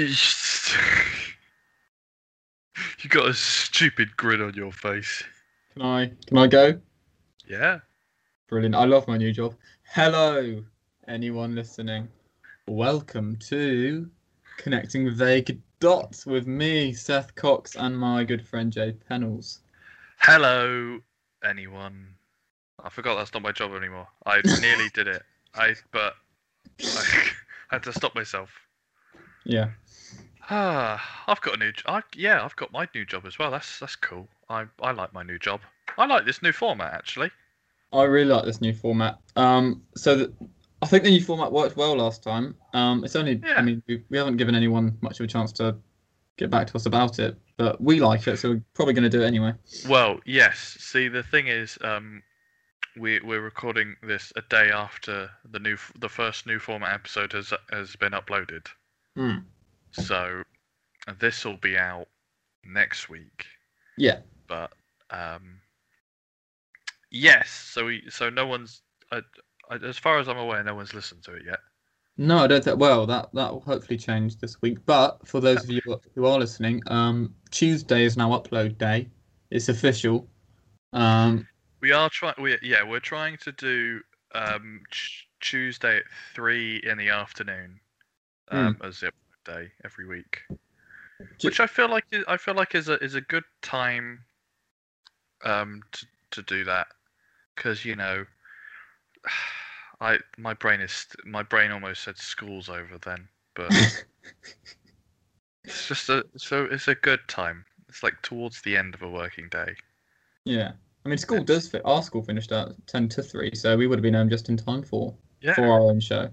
You got a stupid grin on your face. Can I can I go? Yeah. Brilliant. I love my new job. Hello, anyone listening. Welcome to Connecting Vague Dots with me, Seth Cox, and my good friend Jay Pennells. Hello, anyone. I forgot that's not my job anymore. I nearly did it. I but I had to stop myself. Yeah. Ah, I've got a new. I, yeah, I've got my new job as well. That's that's cool. I I like my new job. I like this new format actually. I really like this new format. Um, so that I think the new format worked well last time. Um, it's only, Yeah. I mean, we, we haven't given anyone much of a chance to get back to us about it, but we like it, so we're probably going to do it anyway. Well, yes. See, the thing is, um, we we're recording this a day after the new the first new format episode has has been uploaded. Hmm. So this will be out next week. Yeah. But um, yes. So we so no one's uh, uh, as far as I'm aware, no one's listened to it yet. No, I don't think. Well, that that will hopefully change this week. But for those of you who are listening, um, Tuesday is now upload day. It's official. Um, We are trying. We yeah, we're trying to do um ch- Tuesday at three in the afternoon um, as the upload day every week, Ju- which I feel like is, I feel like is a is a good time um to to do that because you know I my brain is my brain almost said school's over then, but it's just a so it's a good time. It's like towards the end of a working day. yeah. I mean, school does fit. Our school finished at ten to three, so we would have been home just in time for Yeah. for our own show.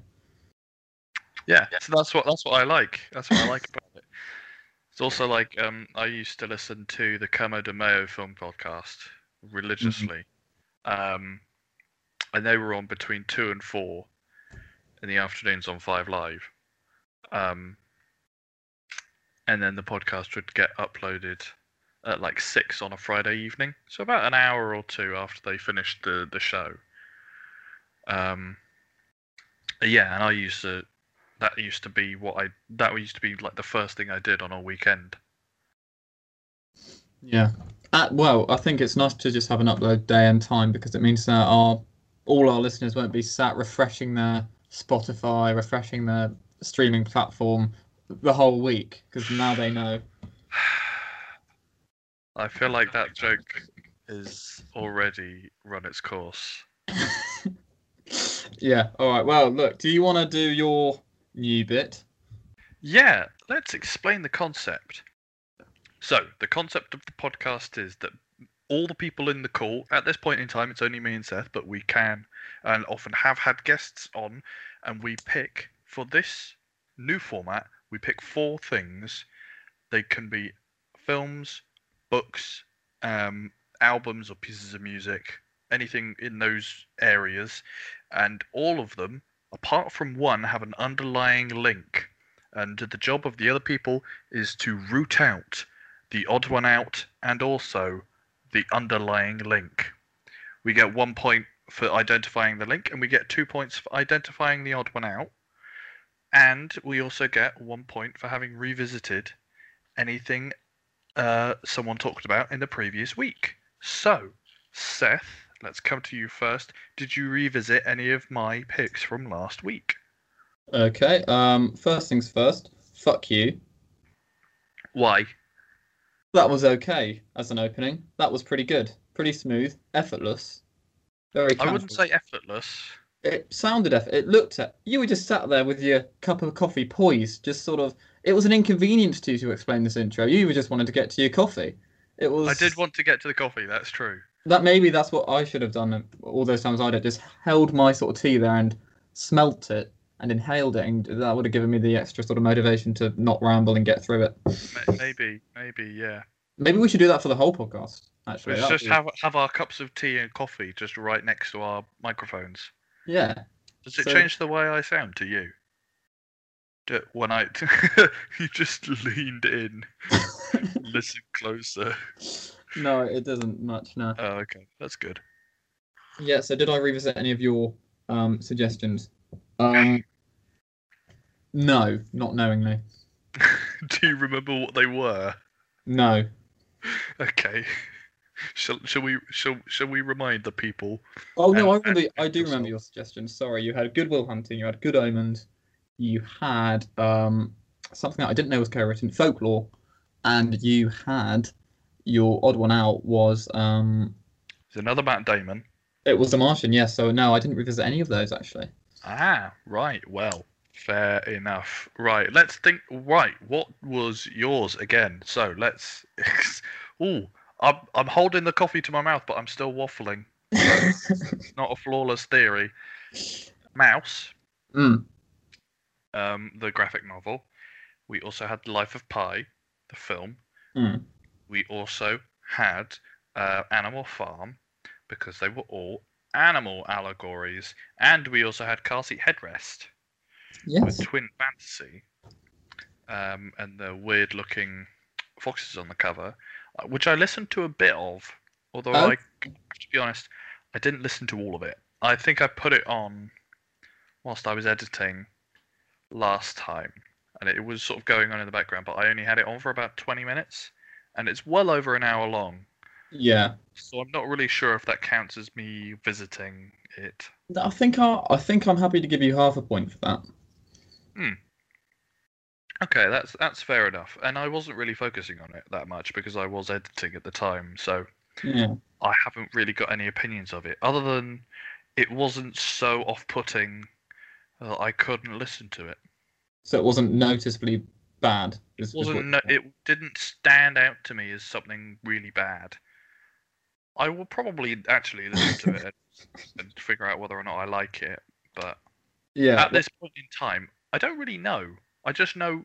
Yeah, so that's what that's what I like. That's what I like about it. It's also like um, I used to listen to the Kermode and Mayo film podcast religiously, um, and they were on between two and four in the afternoons on Five Live, um, and then the podcast would get uploaded at like six on a Friday evening, so about an hour or two after they finished the the show. Um, yeah, and I used to that used to be what I that used to be like the first thing I did on a weekend. Yeah. Uh, well, I think it's nice to just have an upload day and time because it means that our all our listeners won't be sat refreshing their Spotify, refreshing their streaming platform the whole week because now they know. I feel like that joke is already run its course. yeah. All right. Well, look. Do you want to do your new bit? Yeah, let's explain the concept. So, the concept of the podcast is that all the people in the call, at this point in time, it's only me and Seth, but we can and often have had guests on, and we pick for this new format, we pick four things. They can be films, books, um, albums, or pieces of music, anything in those areas, and all of them, apart from one, have an underlying link and the job of the other people is to root out the odd one out and also the underlying link. We get one point for identifying the link, and we get two points for identifying the odd one out. And we also get one point for having revisited anything uh, someone talked about in the previous week. So, Seth, let's come to you first. Did you revisit any of my picks from last week? Okay. Um. First things first. Fuck you. Why? That was okay as an opening. That was pretty good. Pretty smooth. Effortless. Very. I wouldn't say effortless. It sounded effort. It looked at you were just sat there with your cup of coffee poised, just sort of. It was an inconvenience to you to explain this intro. You were just wanted to get to your coffee. It was. I did want to get to the coffee. That's true. That. Maybe that's what I should have done. All those times I did, just held my sort of tea there and smelt it and inhaled it, and that would have given me the extra sort of motivation to not ramble and get through it. Maybe, maybe, yeah. Maybe we should do that for the whole podcast. Actually, Let's just be- have have our cups of tea and coffee just right next to our microphones. yeah. Does it So- change the way I sound to you? When I you just leaned in, listen closer. No, it doesn't much. No. Oh, okay, that's good. Yeah. So did I revisit any of your um, suggestions? Um, no, not knowingly. Do you remember what they were? No. Okay. Shall, shall we shall shall we remind the people? Oh no, I remember. I do remember your suggestions. Sorry, you had Good Will Hunting, you had Good Omens, you had um something that I didn't know was co-written, Folklore, and you had your odd one out was um There's another Matt Damon. it was The Martian. Yes. so no, I didn't revisit any of those actually. Ah, right. Well, fair enough. Right. Let's think. Right. What was yours again? So let's. Ooh, I'm I'm holding the coffee to my mouth, but I'm still waffling. It's not a flawless theory. Mouse, Mm, um, the graphic novel. We also had The Life of Pi, the film. mm. We also had uh, Animal Farm because they were all animal allegories, and we also had Car Seat Headrest. Yes. with Twin Fantasy, um, and the weird-looking foxes on the cover, uh, which I listened to a bit of. Although Oh. I, to be honest, I didn't listen to all of it. I think I put it on whilst I was editing last time, and it was sort of going on in the background. But I only had it on for about 20 minutes, and it's well over an hour long. Yeah. So I'm not really sure if that counts as me visiting it. I think I, I think I'm happy to give you half a point for that. Hmm. Okay, that's that's fair enough. And I wasn't really focusing on it that much because I was editing at the time, so Yeah. I haven't really got any opinions of it other than it wasn't so off-putting that I couldn't listen to it. So it wasn't noticeably bad. It wasn't no, it didn't stand out to me as something really bad. I will probably actually listen to it and, and figure out whether or not I like it, but yeah. at this point in time, I don't really know. I just know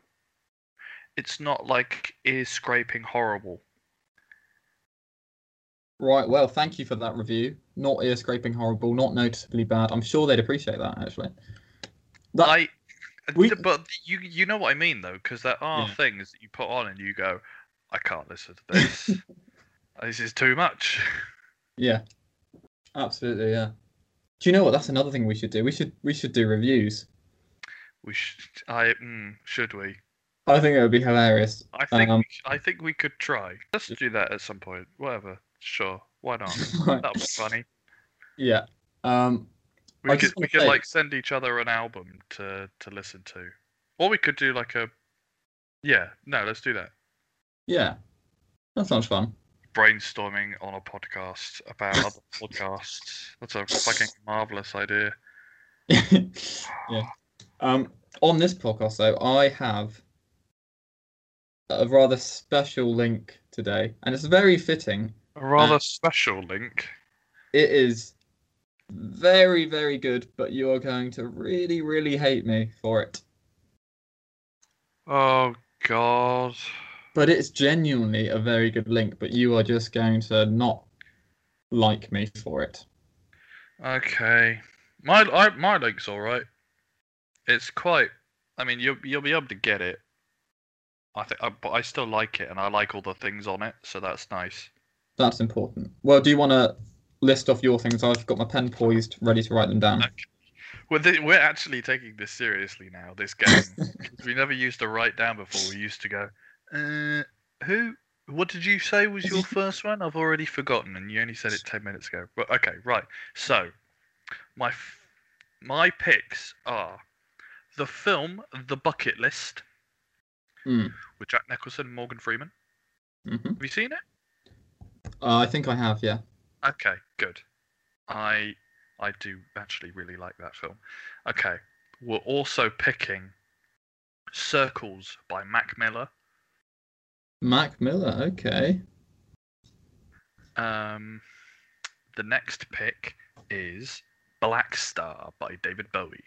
it's not like ear scraping horrible. Right. Well, thank you for that review. Not ear scraping horrible. Not noticeably bad. I'm sure they'd appreciate that actually. That- I, we- but you you know what I mean though, because there are Yeah. things that you put on and you go, I can't listen to this. this is too much. Yeah. Absolutely. Yeah. Do you know what? That's another thing we should do. We should we should do reviews. We should. I mm, should we? I think it would be hilarious. I think Um, I think we could try. Let's do that at some point. Whatever. Sure. Why not? That would be funny. Yeah. Um. We I could we could say- like send each other an album to to listen to, or we could do like a. Yeah. No. Let's do that. Yeah. That sounds fun. Brainstorming on a podcast about other podcasts. That's a fucking marvelous idea. yeah. Um. On this podcast, though, I have a rather special link today, and it's very fitting. A rather special link. It is very, very good, but you are going to really, really hate me for it. Oh God. But it's genuinely a very good link, but you are just going to not like me for it. Okay. My I, my link's all right. It's quite. I mean, you'll you'll be able to get it. I think, uh, but I still like it, and I like all the things on it, so that's nice. That's important. Well, do you want to list off your things? I've got my pen poised, ready to write them down. We're th- we're actually taking this seriously now. This game, we never used to write down before. We used to go, uh, who? What did you say was your first one? I've already forgotten, and you only said it ten minutes ago. But okay, right. So, my f- my picks are the film The Bucket List Hmm. with Jack Nicholson and Morgan Freeman. hmm Have you seen it? Uh, I think I have, yeah. Okay, good. I I do actually really like that film. Okay, we're also picking Circles by Mac Miller. Mac Miller, okay. Um, the next pick is Blackstar by David Bowie,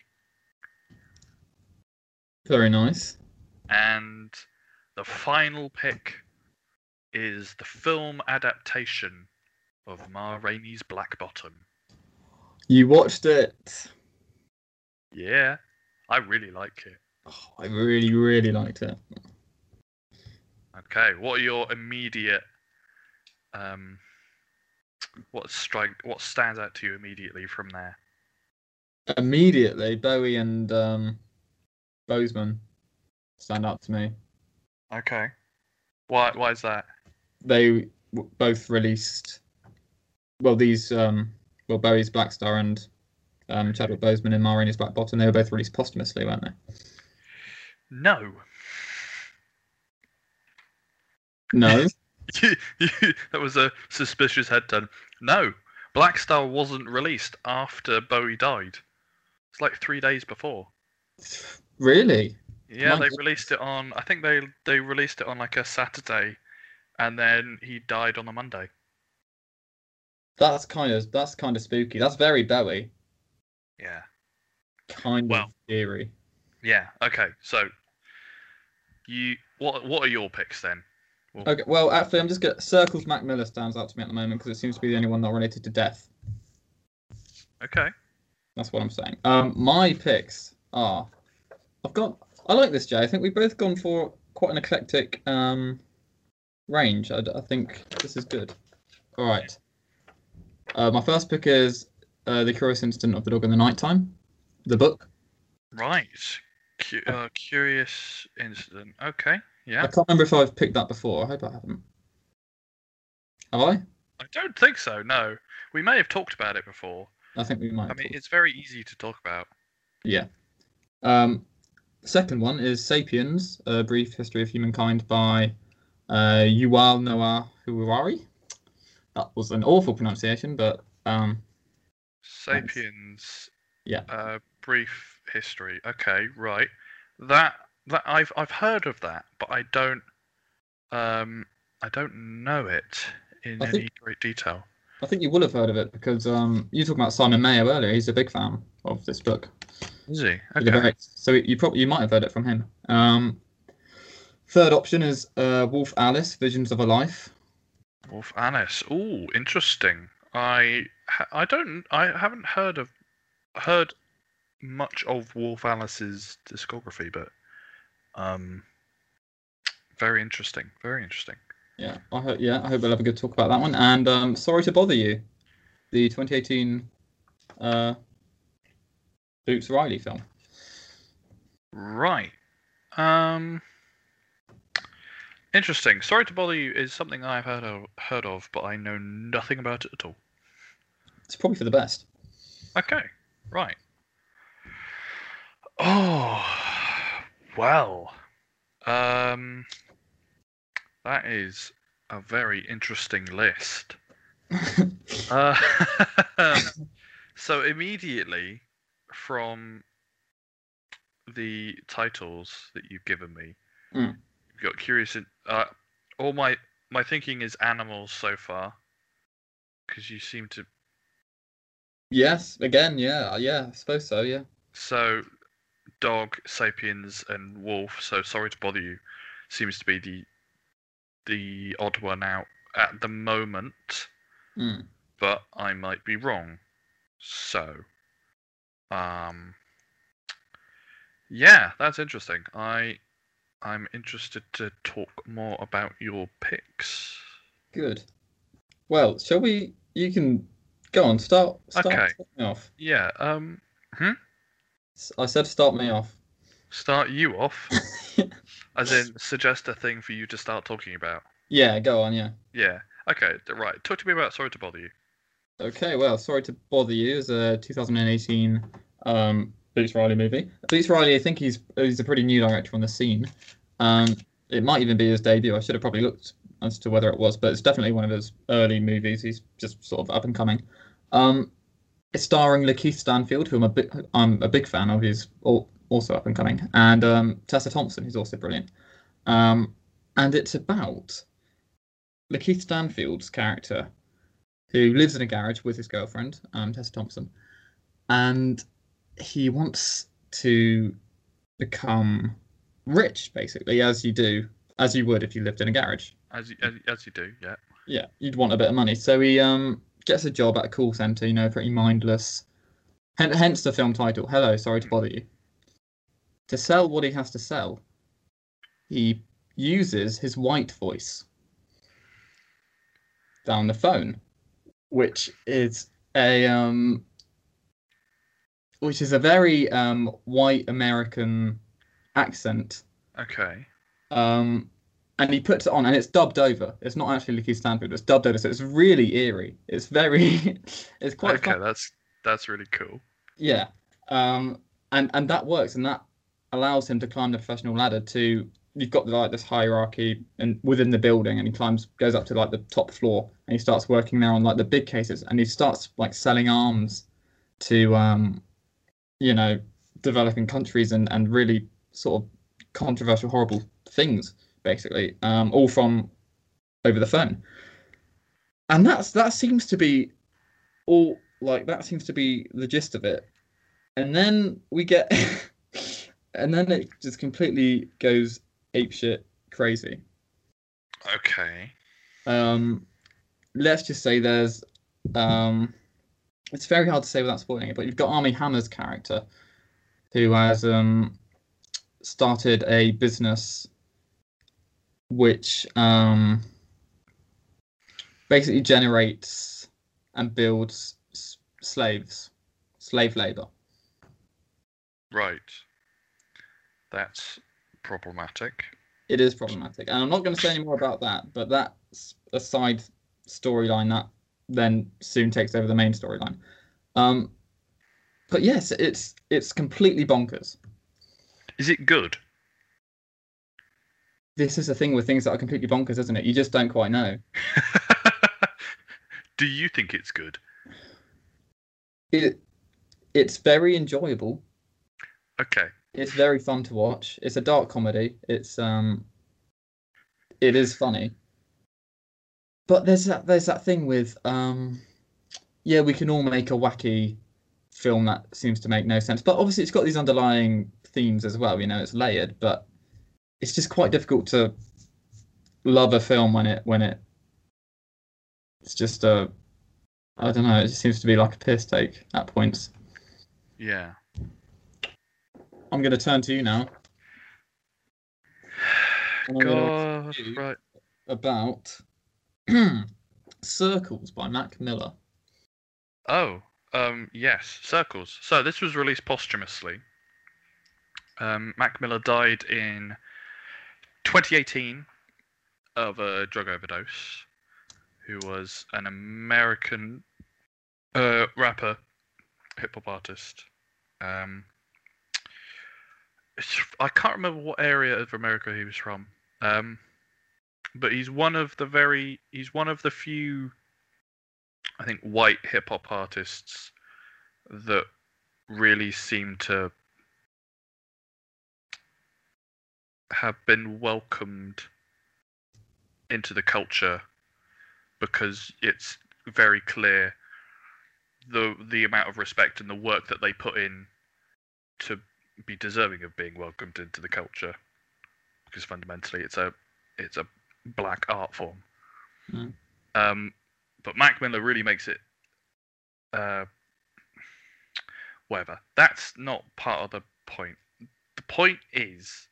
Very nice. and the final pick is the film adaptation of Ma Rainey's Black Bottom. You watched it. Yeah, I really like it. Oh, I really, really liked it. Okay, what are your immediate um what strike what stands out to you immediately from there? Immediately, Bowie and um, Boseman stand out to me. Okay. Why? Why is that? They w- both released. Well, these um, well Bowie's Blackstar and um, Chadwick Boseman and Ma Rainey's Black Bottom. They were both released posthumously, weren't they? No. No. that was a suspicious head turn. No, Blackstar wasn't released after Bowie died. It's like three days before. really? Yeah, My they goodness. released it on. I think they they released it on like a Saturday, and then he died on a Monday. That's kind of that's kind of spooky. That's very Bowie. Yeah. Kind Well. of eerie. Yeah. Okay. So, you what what are your picks then? Okay. Well, actually, I'm just gonna Circles Mac Miller stands out to me at the moment because it seems to be the only one not related to death. Okay. That's what I'm saying. Um, my picks are. I've got. I like this, Jay. I think we've both gone for quite an eclectic um, range. I, I think this is good. All right. Uh, my first pick is uh, the Curious Incident of the Dog in the Nighttime, the book. Right. Cu- uh, curious incident. Okay. Yeah. I can't remember if I've picked that before. I hope I haven't. Have I? I don't think so. No. We may have talked about it before. I think we might. I mean, it's very easy to talk about. Yeah. Um, second one is *Sapiens: A Brief History of Humankind* by uh, Yuval Noah Harari. That was an awful pronunciation, but um, Sapiens. Yeah. Uh, brief history. Okay. Right. That that I've I've heard of that, but I don't um I don't know it in I any think- great detail. I think you will have heard of it because um, you were talking about Simon Mayo earlier. He's a big fan of this book. Is he? Okay. so you probably you might have heard it from him. Um, third option is uh, Wolf Alice: Visions of a Life. Wolf Alice. Oh, interesting. I I don't I haven't heard of heard much of Wolf Alice's discography, but um, very interesting. Very interesting. Yeah, I hope. Yeah, I hope we'll have a good talk about that one. And um, sorry to bother you, the 2018 uh, Boots Riley film. Right. Um. Interesting. Sorry to bother you is something I've heard of, heard of, but I know nothing about it at all. It's probably for the best. Okay. Right. Oh. Well. Um. That is a very interesting list. Uh, so immediately from the titles that you've given me, Mm. Got curious. Uh, all my my thinking is animals so far, because you seem to. yes, again, yeah, yeah, I suppose so. Yeah. So, dog, sapiens, and wolf. So sorry to bother you. Seems to be the the odd one out at the moment. Mm. but I might be wrong. So, um, yeah, that's interesting. I, I'm interested to talk more about your picks. Good. Well, shall we? You can go on. Start. Start, Okay. off. Yeah. Um, Hmm? I said start me off. start you off, as in suggest a thing for you to start talking about. yeah, go on. Yeah. Yeah. Okay. Right. Talk to me about. Sorry to bother you. Okay, well, sorry to bother you. It's a 2018 um, Boots Riley movie. Boots Riley, I think he's he's a pretty new director on the scene. Um, it might even be his debut. I should have probably looked as to whether it was, but it's definitely one of his early movies. He's just sort of up and coming. Um, it's starring Lakeith Stanfield, who I'm a big I'm a big fan of. He's also up and coming, and um, Tessa Thompson, who's also brilliant. Um, and it's about Lakeith Stanfield's character who lives in a garage with his girlfriend, um, Tessa Thompson, and he wants to become rich, basically, as you do, as you would if you lived in a garage. As you, as, as you do. Yeah. Yeah, you'd want a bit of money. So he um gets a job at a call center, you know, pretty mindless. Hen- Hence the film title. Hello, sorry to bother you. To sell what he has to sell, he uses his white voice down the phone, which is a um, which is a very um white American accent Okay. um, and he puts it on, and it's dubbed over. It's not actually Lakeith Stanfield. It's dubbed over, so it's really eerie. It's very, it's quite okay, fun. that's that's really cool. Yeah, um, and and that works, and that allows him to climb the professional ladder to. You've got like this hierarchy and within the building, and he climbs, goes up to like the top floor, and he starts working there on like the big cases, and he starts like selling arms to, um, you know, developing countries and and really sort of controversial, horrible things, basically, um, all from over the phone. And that's that seems to be all like that seems to be the gist of it. And then we get, and then it just completely goes apeshit crazy. Okay. Um, let's just say there's, um, it's very hard to say without spoiling it, but you've got Armie Hammer's character, who has um started a business which um basically generates and builds s- slaves, slave labor. Right. That's problematic. It is problematic, and I'm not going to say any more about that. But that's a side storyline that then soon takes over the main storyline. Um, but yes, it's it's completely bonkers. Is it good? This is the thing with things that are completely bonkers, isn't it? You just don't quite know. Do you think it's good? It it's very enjoyable. Okay. It's very fun to watch. It's a dark comedy. It's um it is funny. But there's that there's that thing with um yeah, we can all make a wacky film that seems to make no sense. But obviously it's got these underlying themes as well, you know, it's layered, but it's just quite difficult to love a film when it when it it's just a I don't know, it just seems to be like a piss take at points. Yeah. I'm gonna turn to you now. God. you- Right. about Circles by Mac Miller. Oh, um, yes, Circles. So this was released posthumously. Um, Mac Miller died in 2018 of a drug overdose. Who was an American uh, rapper, hip hop artist. Um, I can't remember what area of America he was from. Um, but he's one of the very he's one of the few I think white hip hop artists that really seem to have been welcomed into the culture because it's very clear the the amount of respect and the work that they put in to be deserving of being welcomed into the culture because fundamentally it's a it's a black art form Mm. um but Mac Miller really makes it uh whatever. That's not part of the point. The point is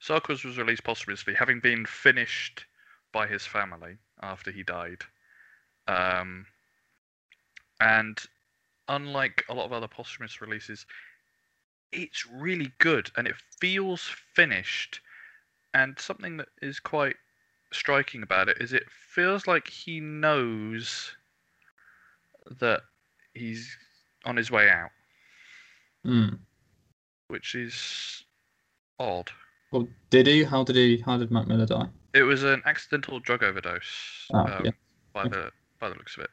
Circles was released posthumously, having been finished by his family after he died. Um and unlike a lot of other posthumous releases, it's really good and it feels finished. And something that is quite striking about it is it feels like he knows that he's on his way out, Hmm. which is odd. Well, did he? How did he? How did Mac Miller die? It was an accidental drug overdose Oh, um, yeah. by Okay. the by the looks of it.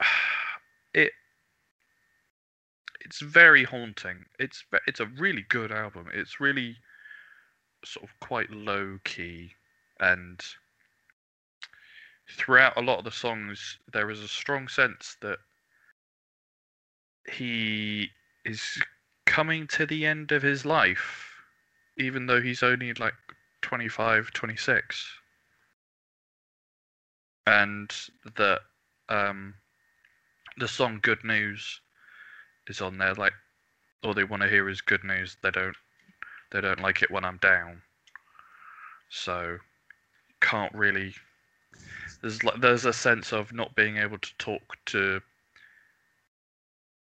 It it's very haunting. It's it's a really good album. It's really sort of quite low key and throughout a lot of the songs there is a strong sense that he is coming to the end of his life even though he's only like 25 26 and that um the song good news is on there like all they want to hear is good news. They don't they don't like it when i'm down. So can't really there's like there's a sense of not being able to talk to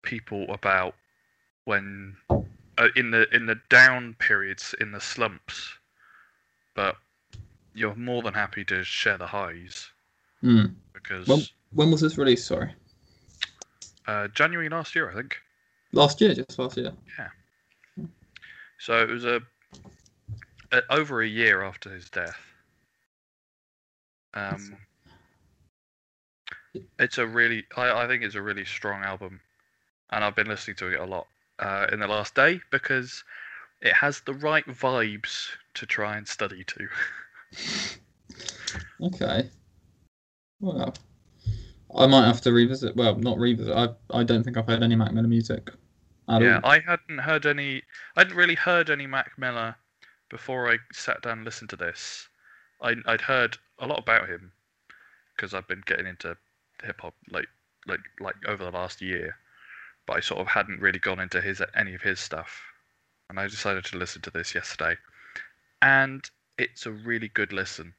people about when uh, in the in the down periods in the slumps but you're more than happy to share the highs Hmm. because Well- When was this released? Sorry, uh, January last year, I think. last year, just last year. Yeah. So it was a, a over a year after his death. Um, it's a really, I, I think it's a really strong album, and I've been listening to it a lot uh, in the last day because it has the right vibes to try and study to. Okay. Well, I might have to revisit. Well, not revisit. I I don't think I've heard any Mac Miller music. Yeah, all. I hadn't heard any. I hadn't really heard any Mac Miller before I sat down and listened to this. I, I'd heard a lot about him because I've been getting into hip hop like like like over the last year, but I sort of hadn't really gone into his any of his stuff, and I decided to listen to this yesterday, and it's a really good listen.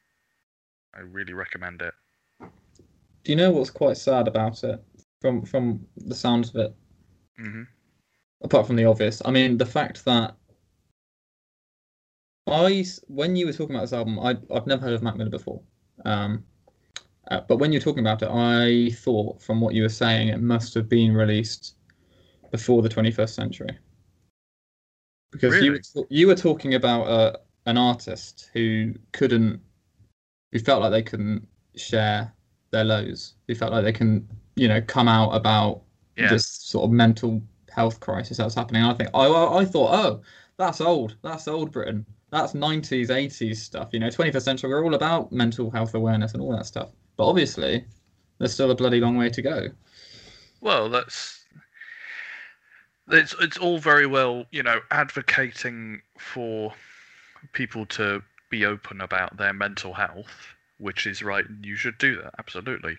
I really recommend it. Do you know what's quite sad about it? From from the sounds of it, hmm apart from the obvious. I mean, the fact that I, when you were talking about this album, I I've never heard of Mac Miller before. Um, uh, but when you're talking about it, I thought from what you were saying, it must have been released before the 21st century. Because you Really? were, you were talking about uh, an artist who couldn't, who felt like they couldn't share their lows, who felt like they can, you know, come out about Yeah. this sort of mental health crisis that's happening. I think I I thought, oh, that's old. That's old Britain. That's 90s, 80s stuff. You know, 21st century. We're all about mental health awareness and all that stuff. But obviously, there's still a bloody long way to go. Well, that's it's it's all very well, you know, advocating for people to be open about their mental health, which is right, and you should do that absolutely.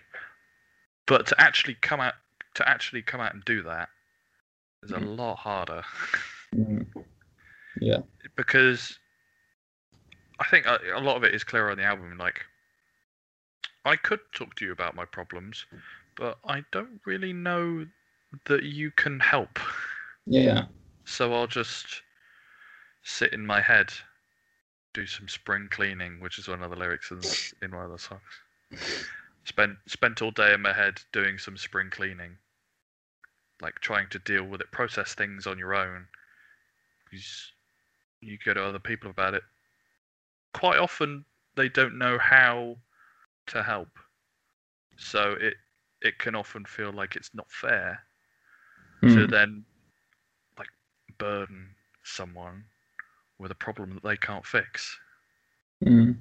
But to actually come out to actually come out and do that is a Mhm. lot harder Mm. Yeah. because I think a, a lot of it is clear on the album. Like, I could talk to you about my problems, but I don't really know that you can help. Yeah. So I'll just sit in my head, do some spring cleaning, which is one of the lyrics in, in one of the songs. Spent spent all day in my head doing some spring cleaning, like trying to deal with it, process things on your own. Because you go to other people about it. Quite often they don't know how to help, so it it can often feel like it's not fair to Mm. then like burden someone with a problem that they can't fix. Mm.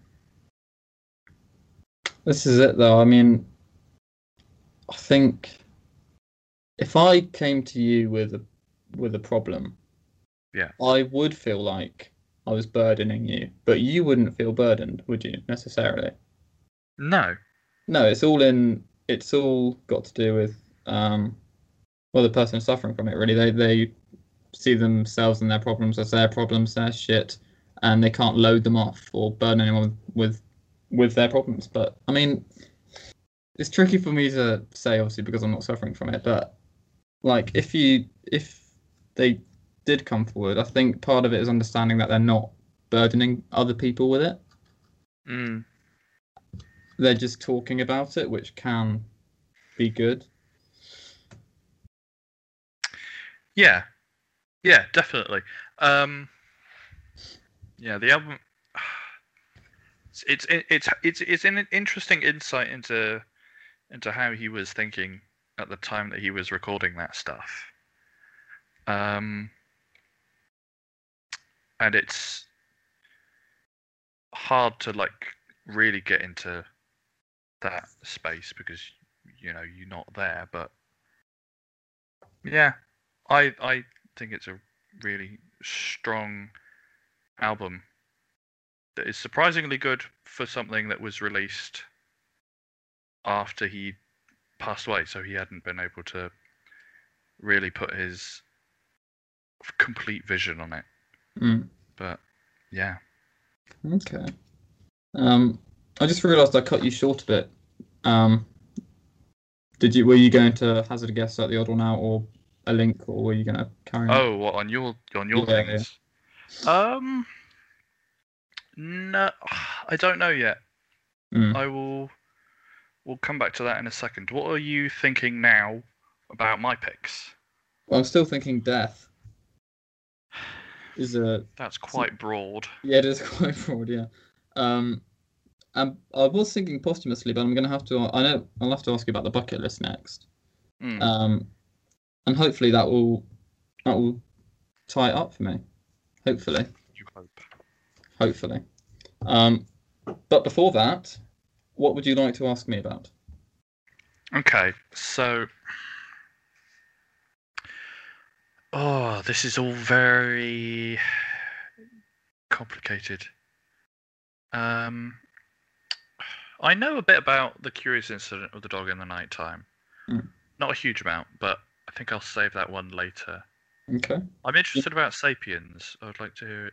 This is it, though. I mean, I think if I came to you with a with a problem, Yeah. I would feel like I was burdening you, but you wouldn't feel burdened, would you necessarily? No. No, it's all in. It's all got to do with um, well, the person suffering from it. Really, they they see themselves and their problems as their problems, their shit, and they can't load them off or burden anyone with with their problems. But I mean, it's tricky for me to say, obviously, because I'm not suffering from it. But like, if you if they did come forward, I think part of it is understanding that they're not burdening other people with it Mm. they're just talking about it, which can be good. Yeah. Yeah, definitely. Um Yeah, the album it's it's it's it's, it's an interesting insight into into how he was thinking at the time that he was recording that stuff. Um and it's hard to like really get into that space because you know you're not there but yeah i i think it's a really strong album that is surprisingly good for something that was released after he passed away so he hadn't been able to really put his complete vision on it Mm, but yeah okay. Um, I just realised I cut you short a bit. Um, did you? Were you going to hazard a guess at the odd one out, or a link, or were you going to carry on? Oh, what on your on your Yeah, things? Um, No, I don't know yet. Mm. I will. We'll come back to that in a second. What are you thinking now about my picks? Well, I'm still thinking death is a That's quite broad. yeah, it is quite broad. Yeah. Um, and I was thinking posthumously, but I'm gonna have to. I know I'll have to ask you about the bucket list next. Mm. Um, and hopefully that will that will tie it up for me. Hopefully, you hope. hopefully. Um, but before that, what would you like to ask me about? Okay, so. Oh, this is all very complicated. Um, I know a bit about the curious incident of the dog in the night time. Mm. Not a huge amount, but I think I'll save that one later. Okay. I'm interested about Sapiens. I would like to hear,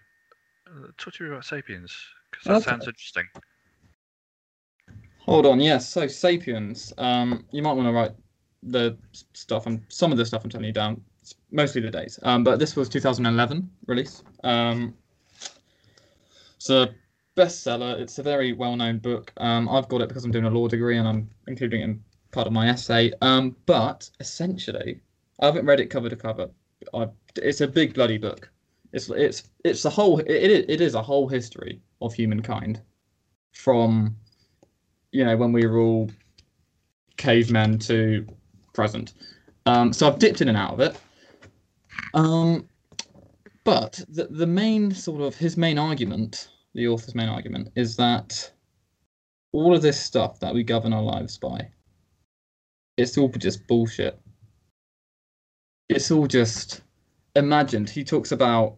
uh, talk to you about Sapiens because that Okay. sounds interesting. Hold on. Yes. So Sapiens. Um, you might want to write the stuff and some of the stuff I'm telling you down. Mostly the dates. Um, but this was 2011 release. Um, it's a bestseller. It's a very well-known book. Um, I've got it because I'm doing a law degree and I'm including it in part of my essay. Um, but essentially, I haven't read it cover to cover. I, it's a big bloody book. It's it's it's a whole. It, it it is a whole history of humankind, from you know, when we were all cavemen to present. Um, so I've dipped in and out of it. Um, but the, the main sort of his main argument, the author's main argument, is that all of this stuff that we govern our lives by, it's all just bullshit. It's all just imagined. He talks about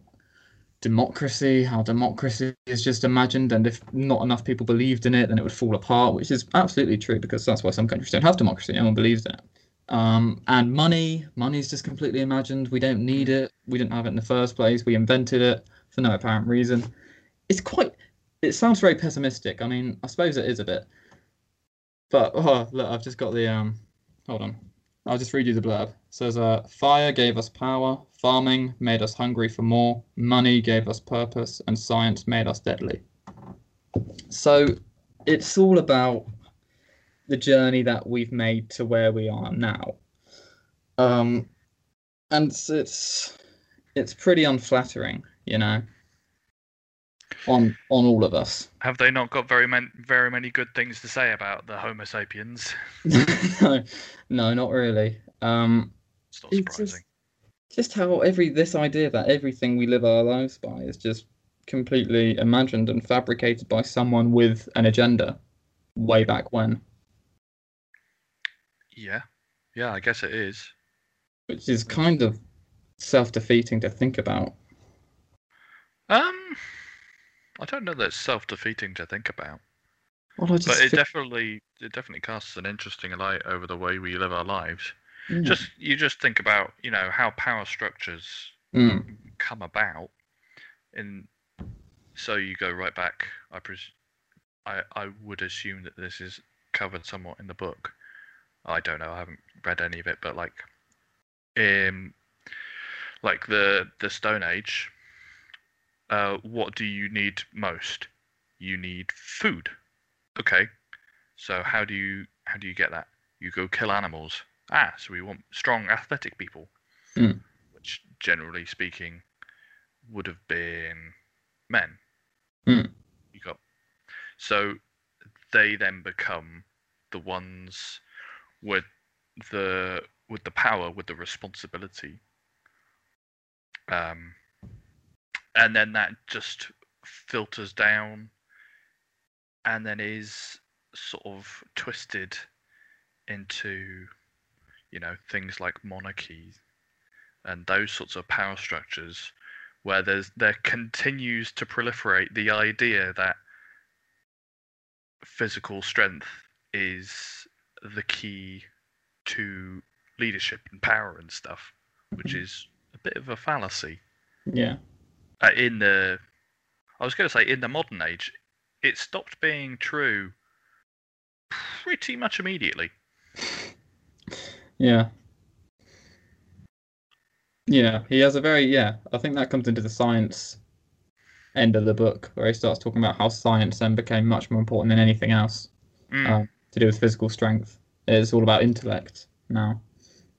democracy, how democracy is just imagined, and if not enough people believed in it, then it would fall apart, which is absolutely true because that's why some countries don't have democracy. No one believes in it. Um, and money, money is just completely imagined. We don't need it. We didn't have it in the first place. We invented it for no apparent reason. It's quite. It sounds very pessimistic. I mean, I suppose it is a bit. But oh, look, I've just got the um. Hold on. I'll just read you the blurb. It says, uh, "Fire gave us power. Farming made us hungry for more. Money gave us purpose, and science made us deadly." So, it's all about the journey that we've made to where we are now. Um, and it's it's, it's pretty unflattering, you know, on on all of us. Have they not got very man- very many good things to say about the Homo sapiens? no, no, not really. Um, It's not It's just- just how every this idea that everything we live our lives by is just completely imagined and fabricated by someone with an agenda way back when, Yeah, yeah, I guess it is. which is kind of self-defeating to think about. Um, I don't know that it's self-defeating to think about, Well, I just but it feel- definitely it definitely casts an interesting light over the way we live our lives. yeah. Just you just think about you know how power structures Mm, come about, and so you go right back. I pres- I I would assume that this is covered somewhat in the book. I don't know. I haven't read any of it, but like, um, like the the Stone Age. Uh, what do you need most? You need food. Okay. So how do you how do you get that? You go kill animals. Ah, so we want strong, athletic people. Hmm. Which, generally speaking, would have been men. Hmm. You got so they then become the ones with the with the power, with the responsibility. Um, and then that just filters down, and then is sort of twisted into, you know, things like monarchies and those sorts of power structures where there's there continues to proliferate the idea that physical strength is the key to leadership and power and stuff, which is a bit of a fallacy. yeah. Uh, in the, I was going to say, in the modern age, it stopped being true pretty much immediately. Yeah. Yeah, he has a very yeah. I think that comes into the science end of the book where he starts talking about how science then became much more important than anything else Mm. um, to do with physical strength. It's all about intellect now.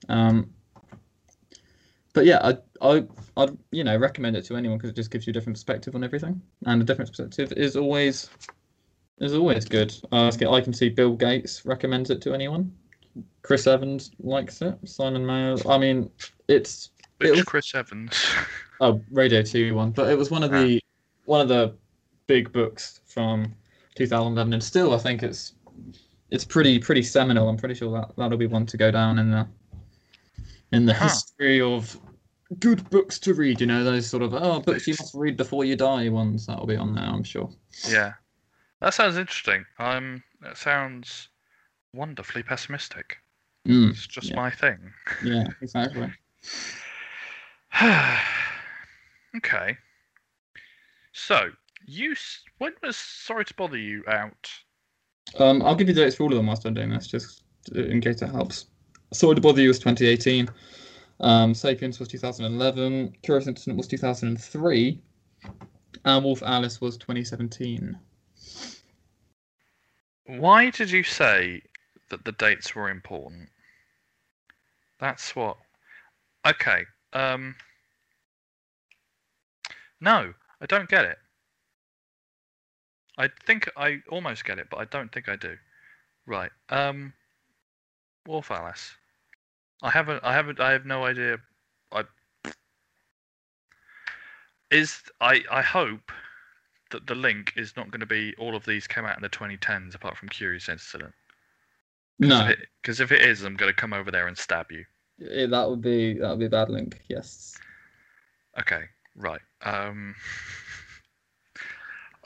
Um, but yeah, I, I, I'd you know recommend it to anyone because it just gives you a different perspective on everything, and a different perspective is always is always good. Uh, I can see Bill Gates recommends it to anyone. Chris Evans likes it. Simon Mayo. I mean, it's Which was- Chris Evans? a Radio Two one, but it was one of the one of the big books from 2011, and still I think it's it's pretty pretty seminal. I'm pretty sure that that'll be one to go down in the in the Huh. history of good books to read. You know, those sort of oh books you must read before you die ones. That'll be on there, I'm sure. yeah, that sounds interesting. I'm. that sounds wonderfully pessimistic. Mm, It's just Yeah. my thing. yeah, exactly. okay. So you when was Sorry to Bother You out? Um, I'll give you dates for all of them whilst I'm doing this, just in case it helps. Sorry to Bother You was 2018. Um, Sapiens was 2011. Curious Incident was 2003. And Wolf Alice was 2017. Why did you say that the dates were important? That's what. Okay. Um. No, I don't get it. I think I almost get it, but I don't think I do. Right. Um. Wolf Alice. I haven't. I haven't. I have no idea. I. Is I. I hope that the link is not going to be all of these came out in the 2010s, apart from Curious Incident. No, Because if it is, I'm going to come over there and stab you. eh, that would be that would be a bad link. Yes. Okay, right. Um,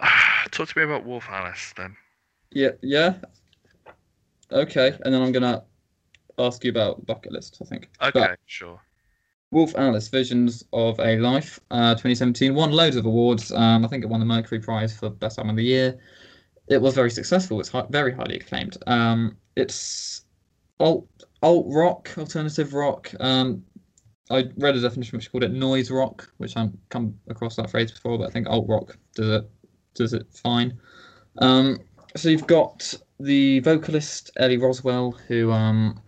talk to me about Wolf Alice then. Yeah. Yeah. Okay, and then I'm gonna ask you about bucket list. I think. Okay, sure. Wolf Alice: Visions of a Life, uh, 2017, won loads of awards. Um, I think it won the Mercury Prize for Best Album of the Year. It was very successful. It's hi- very highly acclaimed. Um, it's alt alt rock, alternative rock. Um, I read a definition which called it noise rock, which I've come across that phrase before, but I think alt rock does it does it fine. Um, so you've got the vocalist Ellie Rowsell, who um,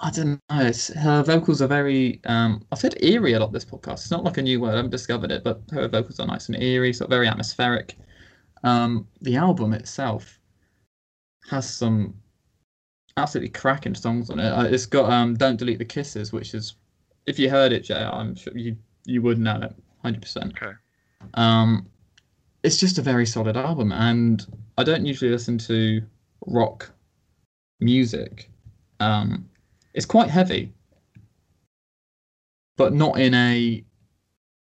I don't know. It's, her vocals are very. Um, I've said eerie a lot this podcast. It's not like a new word. I haven't discovered it, but her vocals are nice and eerie, sort of very atmospheric. Um, the album itself has some absolutely cracking songs on it. Uh, it's got um, "Don't Delete the Kisses," which is, if you heard it, Jay, I'm sure you you would know it, hundred percent. Okay. Um, it's just a very solid album, and I don't usually listen to rock music. Um, it's quite heavy, but not in a.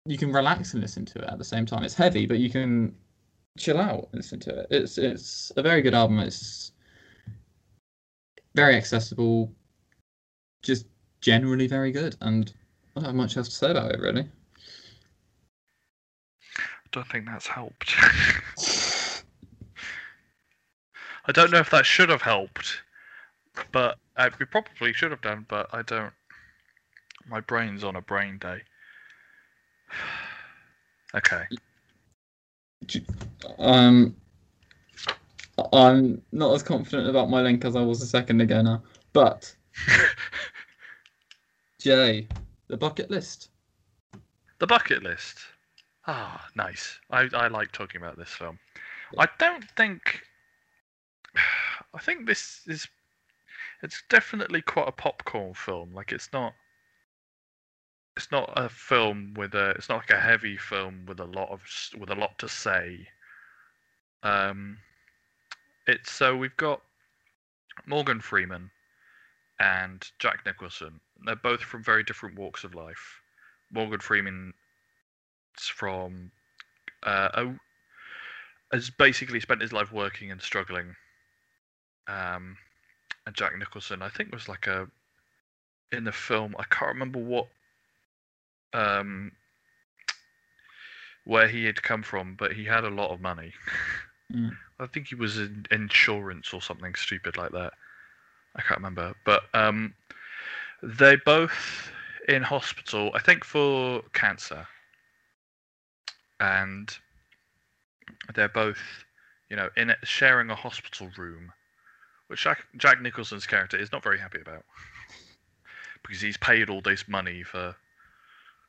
You can relax and listen to it at the same time. It's heavy, but you can chill out and listen to it. It's it's a very good album. It's very accessible, just generally very good, and I don't have much else to say about it really. I don't think that's helped. I don't know if that should have helped, but uh, we probably should have done. But I don't. My brain's on a brain day. okay. Um, I'm not as confident about my link as I was a second ago now. But Jay, the bucket list. The bucket list. Ah, nice. I, I like talking about this film. I don't think. I think this is. It's definitely quite a popcorn film. Like it's not. It's not a film with a. It's not like a heavy film with a lot of with a lot to say. Um, it's so we've got Morgan Freeman and Jack Nicholson. They're both from very different walks of life. Morgan Freeman from uh, has basically spent his life working and struggling. Um, and Jack Nicholson, I think, was like a in the film. I can't remember what um where he had come from, but he had a lot of money. Mm. I think he was in insurance or something stupid like that. I can't remember, but um, they both in hospital. I think for cancer. And they're both, you know, in it, sharing a hospital room, which Jack, Jack Nicholson's character is not very happy about because he's paid all this money for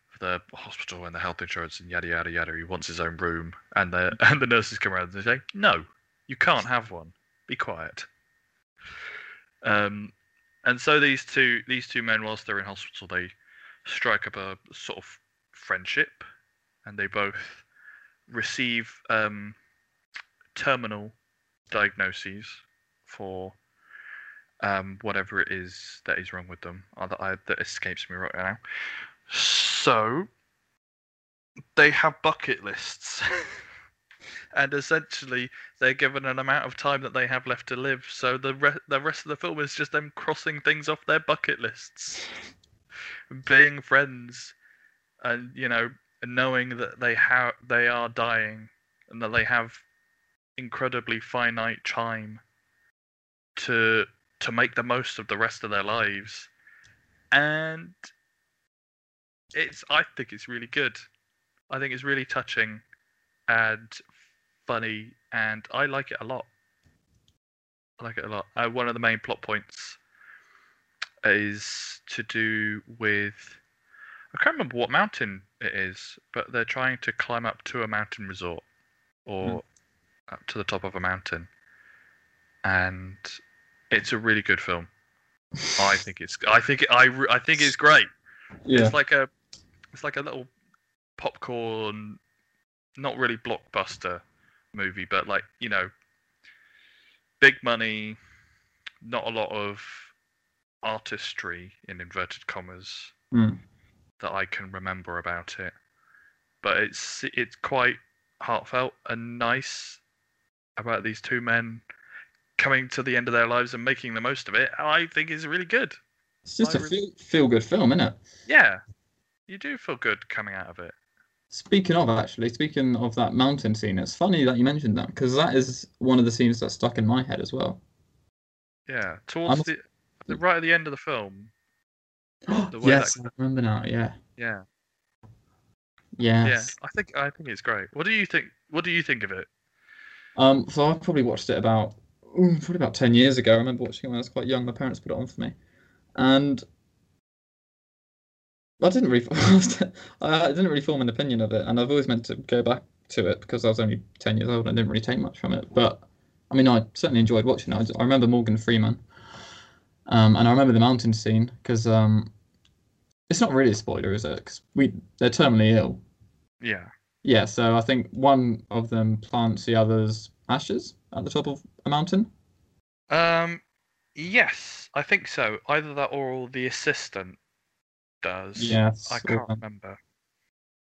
for the hospital and the health insurance and yada yada yada. He wants his own room, and the and the nurses come around and they say, "No, you can't have one. Be quiet." Um, and so these two these two men, whilst they're in hospital, they strike up a sort of friendship, and they both receive um, terminal diagnoses for um, whatever it is that is wrong with them, that, I, that escapes me right now. So they have bucket lists. and essentially they're given an amount of time that they have left to live. So the re- the rest of the film is just them crossing things off their bucket lists, being friends, and you know, knowing that they have they are dying and that they have incredibly finite time to to make the most of the rest of their lives, and it's I think it's really good. I think it's really touching and funny, and I like it a lot. I like it a lot. Uh, one of the main plot points is to do with I can't remember what mountain it is, but they're trying to climb up to a mountain resort or Mm. up to the top of a mountain, and it's a really good film. I think it's I think it, I I think it's great. Yeah. It's like a it's like a little popcorn, not really blockbuster movie, but like you know, big money, not a lot of artistry in inverted commas Mm. That I can remember about it. But it's it's quite heartfelt and nice about these two men coming to the end of their lives and making the most of it. I think is really good. It's just I a really- feel, feel good film, isn't it? Yeah, you do feel good coming out of it. Speaking of, actually, speaking of that mountain scene, it's funny that you mentioned that because that is one of the scenes that stuck in my head as well. Yeah, towards the, the right at the end of the film. Yes, that- I remember now. Yeah. Yeah, Yes. yeah. I think I think it's great. What do you think? What do you think of it? Um, so I probably watched it about probably about ten years ago. I remember watching it when I was quite young. My parents put it on for me, and I didn't really, I didn't really form an opinion of it. And I've always meant to go back to it because I was only ten years old and I didn't really take much from it. But I mean, I certainly enjoyed watching it. I remember Morgan Freeman, um, and I remember the mountain scene because um, it's not really a spoiler, is it? Because we they're terminally ill. Yeah, Yeah, so I think one of them plants the other's ashes at the top of a mountain. Um, yes, I think so. Either that or the assistant does. Yes. I can't remember.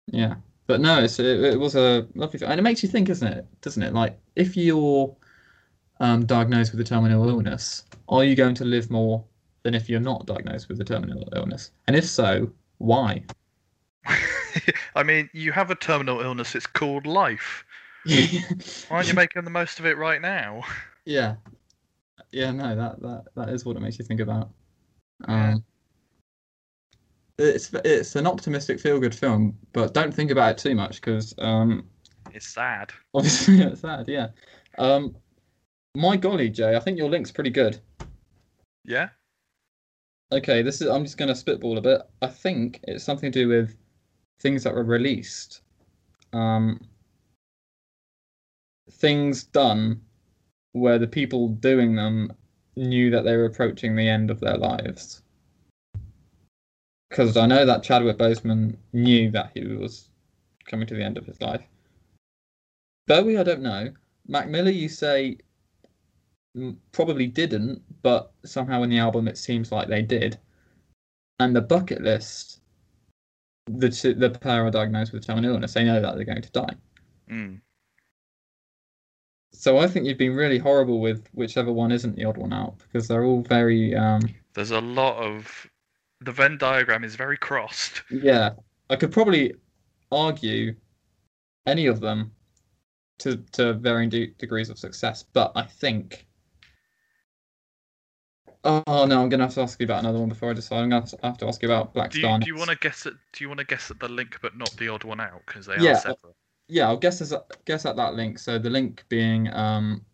Yeah, but no, it's, it, it was a lovely and it makes you think, isn't it? Doesn't it? Like, if you're um, diagnosed with a terminal illness, are you going to live more than if you're not diagnosed with a terminal illness? And if so, why? I mean, you have a terminal illness. It's called life. Why aren't you making the most of it right now? yeah, yeah, no, that that that is what it makes you think about. Um, it's it's an optimistic, feel-good film, but don't think about it too much because um, It's sad. Obviously, it's sad, yeah. Um, my golly, Jay, I think your link's pretty good. Yeah. Okay, this is. I'm just going to spitball a bit. I think it's something to do with things that were released. Um, things done where the people doing them knew that they were approaching the end of their lives. Because I know that Chadwick Boseman knew that he was coming to the end of his life. Bowie, I don't know. Mac Miller, you say probably didn't, but somehow in the album it seems like they did. And the bucket list, the two, the pair are diagnosed with terminal illness. They know that they're going to die. Mm. So I think you've been really horrible with whichever one isn't the odd one out because they're all very um There's a lot of. The Venn diagram is very crossed. yeah. I could probably argue any of them to to varying de- degrees of success, but I think. Oh no, I'm gonna have to ask you about another one before I decide. I'm gonna have to, have to ask you about Black Do Star. you, do you want to guess it? Do you want to guess at the link, but not the odd one out because they Yeah, are separate? yeah, I'll guess as guess at that link. So the link being um,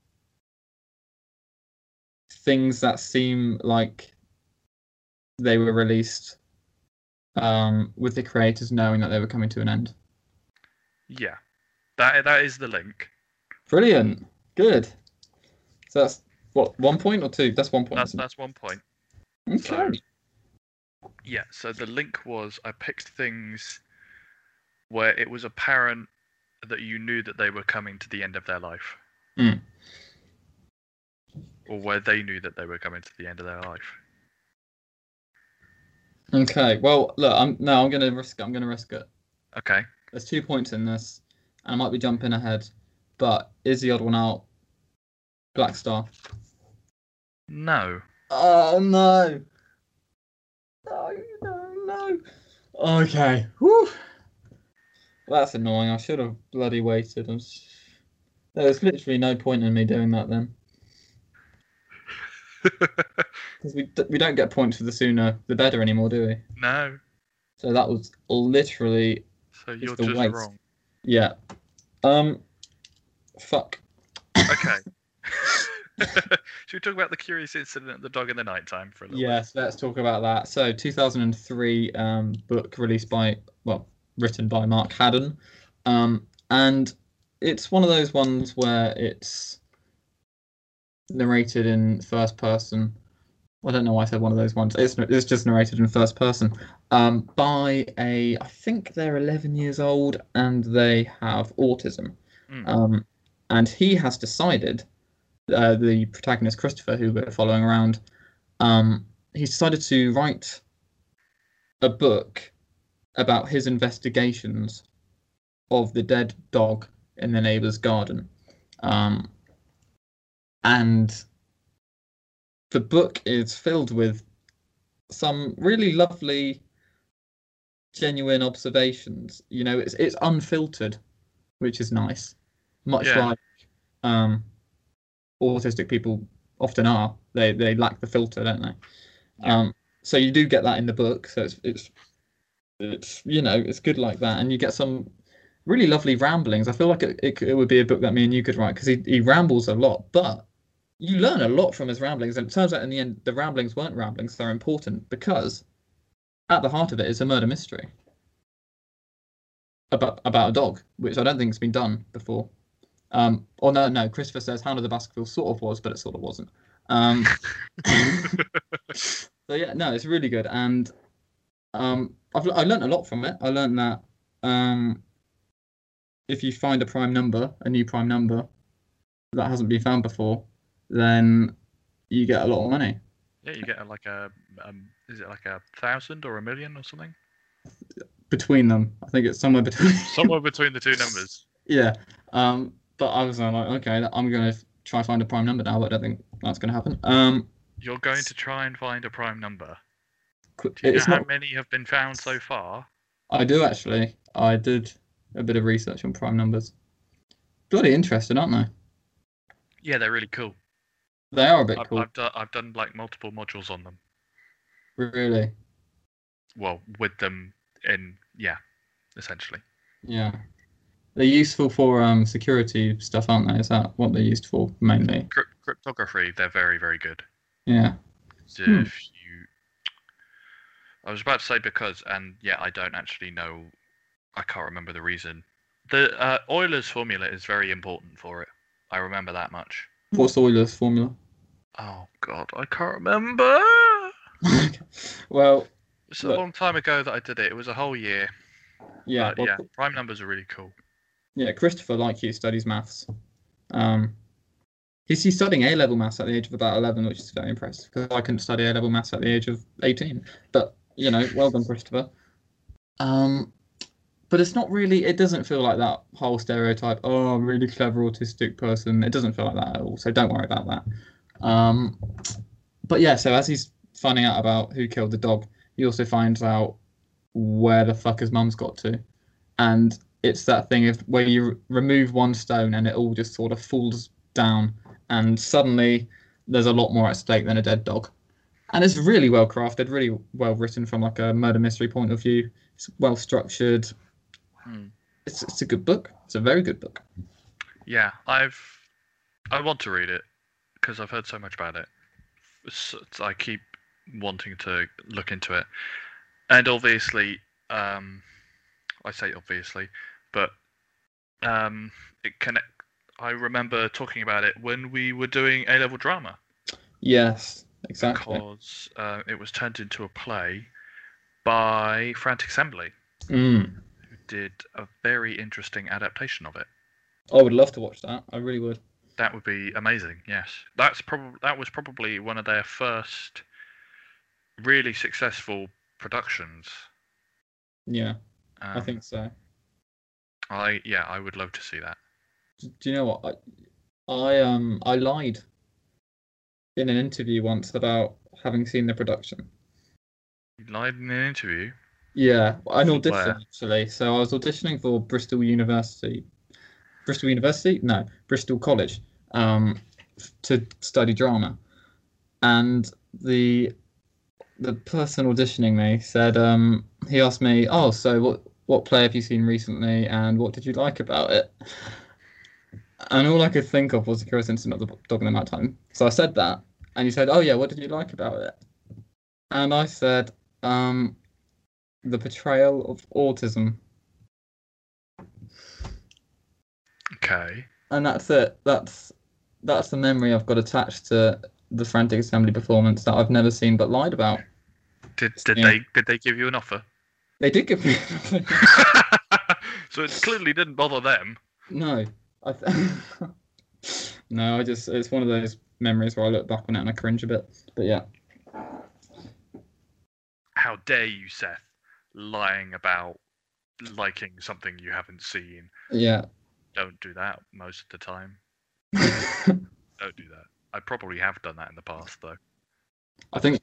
things that seem like they were released um, with the creators knowing that they were coming to an end. Yeah, that that is the link. Brilliant, good. So that's what one point or two? That's one point. That's that's one point. okay. Yeah, so the link was I picked things where it was apparent that you knew that they were coming to the end of their life. Mm. Or where they knew that they were coming to the end of their life. Okay. Well, look, I'm no, I'm gonna risk it. I'm gonna risk it. Okay. There's two points in this, and I might be jumping ahead, but is the odd one out? Blackstar. No. Oh no! No, no, no. Okay. Whew. That's annoying. I should have bloody waited. I'm s- There's literally no point in me doing that then, because we d- we don't get points for the sooner the better anymore, do we? no. So that was literally So you're the just waste. wrong. yeah. Um. Fuck. Okay. Should we talk about the curious incident of the dog in the nighttime for a little Yes, let's talk about that. So, 2003 um, book released by, well, written by Mark Haddon, um, and it's one of those ones where it's narrated in first person. I don't know why I said one of those ones. It's it's just narrated in first person um, by a. I think they're 11 years old and they have autism. Mm. Um, and he has decided, uh, the protagonist Christopher, who we're following around, um, he's decided to write a book about his investigations of the dead dog in the neighbor's garden. Um, and the book is filled with some really lovely, genuine observations. You know, it's it's unfiltered, which is nice. Much Yeah. like um, autistic people often are. They they lack the filter, don't they? Yeah. Um, so you do get that in the book. So it's it's it's you know it's good like that, and you get some really lovely ramblings. I feel like it, it, it would be a book that me and you could write because he, he rambles a lot, but you learn a lot from his ramblings. And it turns out in the end, the ramblings weren't ramblings; they're important because at the heart of it is a murder mystery about about a dog, which I don't think has been done before. Um, or no, no. Christopher says Hound of the Baskerville sort of was, but it sort of wasn't. Um, so yeah, no, it's really good, and um, I've I learned a lot from it. I learned that um, if you find a prime number, a new prime number that hasn't been found before, then you get a lot of money. Yeah, you get like a um, is it like a thousand or a million or something? between them. I think it's somewhere between. Somewhere between the two numbers. yeah. Um, but I was like, okay, I'm gonna try find a prime number now, but I don't think that's gonna happen. Um, You're going to try and find a prime number. Do you know it's how not. many have been found so far? I do actually. I did a bit of research on prime numbers. Bloody interesting, aren't they? Yeah, they're really cool. They are a bit I've, cool, I've, done, I've done like multiple modules on them. really. Well, with them in yeah, essentially. Yeah. They're useful for um security stuff, aren't they? Is that what they're used for mainly? Crypt- cryptography, they're very very good. Yeah. So Hmm. If you, I was about to say because, and yeah, I don't actually know. I can't remember the reason. The uh, Euler's formula is very important for it. I remember that much. What's Euler's formula? Oh God, I can't remember. well, It's a Look. long time ago that I did it. It was a whole year. yeah. well, yeah, prime numbers are really cool. Yeah, Christopher, like you, studies maths. Um, he's, he's studying A level maths at the age of about 11, which is very impressive because I couldn't study A level maths at the age of 18. But, you know, well done, Christopher. Um, but it's not really, it doesn't feel like that whole stereotype, oh, really clever autistic person. It doesn't feel like that at all. So don't worry about that. Um, but yeah, so as he's finding out about who killed the dog, he also finds out where the fuck his mum's got to. And it's that thing of where you remove one stone and it all just sort of falls down, and suddenly there's a lot more at stake than a dead dog. And it's really well crafted, really well written from like a murder mystery point of view. It's well structured. Hmm. it's it's a good book. It's a very good book. Yeah, I've I want to read it because I've heard so much about it. So I keep wanting to look into it, and obviously, um, I say obviously, but um, it connect. I remember talking about it when we were doing A level drama Yes, exactly. because uh, it was turned into a play by Frantic Assembly, Mm. who did a very interesting adaptation of it. I would love to watch that. I really would. That would be amazing. Yes, that's probably that was probably one of their first really successful productions. Yeah, Um, I think so. I yeah, I would love to see that. Do you know what? I, I um I lied in an interview once about having seen the production. You lied in an interview. Yeah, an audition where? actually. So I was auditioning for Bristol University. Bristol University? No, Bristol College. Um, to study drama, and the the person auditioning me said um he asked me oh so what what play have you seen recently and what did you like about it and all i could think of was the curious incident of the dog in the night time so i said that and you said oh yeah what did you like about it and i said um the portrayal of autism Okay. and that's it that's that's the memory i've got attached to the frantic assembly performance that i've never seen but lied about Did did Yeah. they did they give you an offer? They did give me so it clearly didn't bother them. No, I th- no, I just it's one of those memories where I look back on it and I cringe a bit. But yeah, How dare you, Seth, lying about liking something you haven't seen? yeah, Don't do that most of the time. Don't do that. I probably have done that in the past, though. I think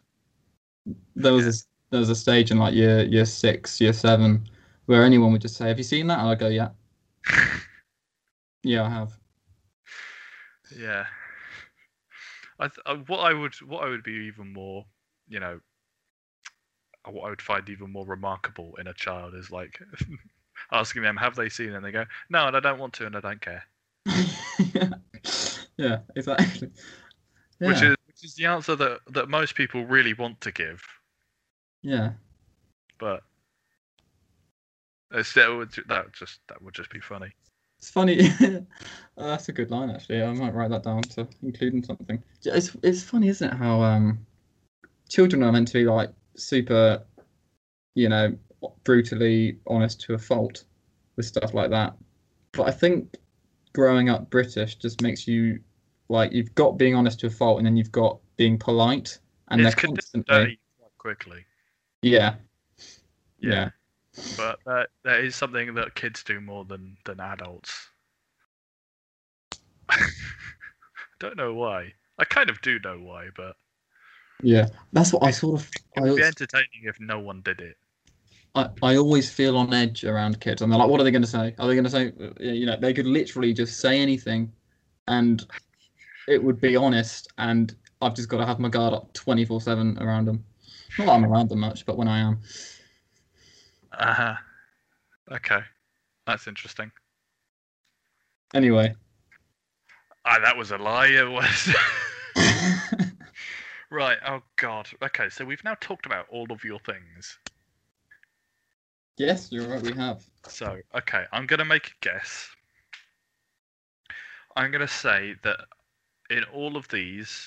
there was a, there was a stage in like year year six, year seven, where anyone would just say, "Have you seen that?" And I go, "Yeah, yeah, I have." Yeah. I th- uh, what I would what I would be even more, you know, uh, what I would find even more remarkable in a child is like asking them, "Have they seen?" it? and they go, "No, and I don't want to, and I don't care." yeah. yeah, exactly. Which is which is the answer that that most people really want to give, yeah, but that just that would just be funny. it's funny. Uh, that's a good line actually. I might write that down to include in something. It's it's funny, isn't it? How um children are meant to be like super, you know, brutally honest to a fault with stuff like that. But I think growing up British just makes you like you've got being honest to a fault, and then you've got being polite, and it's they're constantly quite quickly. Yeah, Yeah. but that that is something that kids do more than than adults. I don't know why. I kind of do know why, but yeah. That's what I sort of. it I, would be entertaining if no one did it. I, I always feel on edge around kids, and they're like, "What are they going to say? Are they going to say, uh, you know, they could literally just say anything, and it would be honest, and I've just got to have my guard up twenty four seven around them. Not that I'm around them much, but when I am, Uh huh. Okay, that's interesting. anyway. Ah, that was a lie. It was. right. Oh God. Okay. So we've now talked about all of your things. yes, you're right. We have. So, okay, I'm going to make a guess. I'm going to say that in all of these,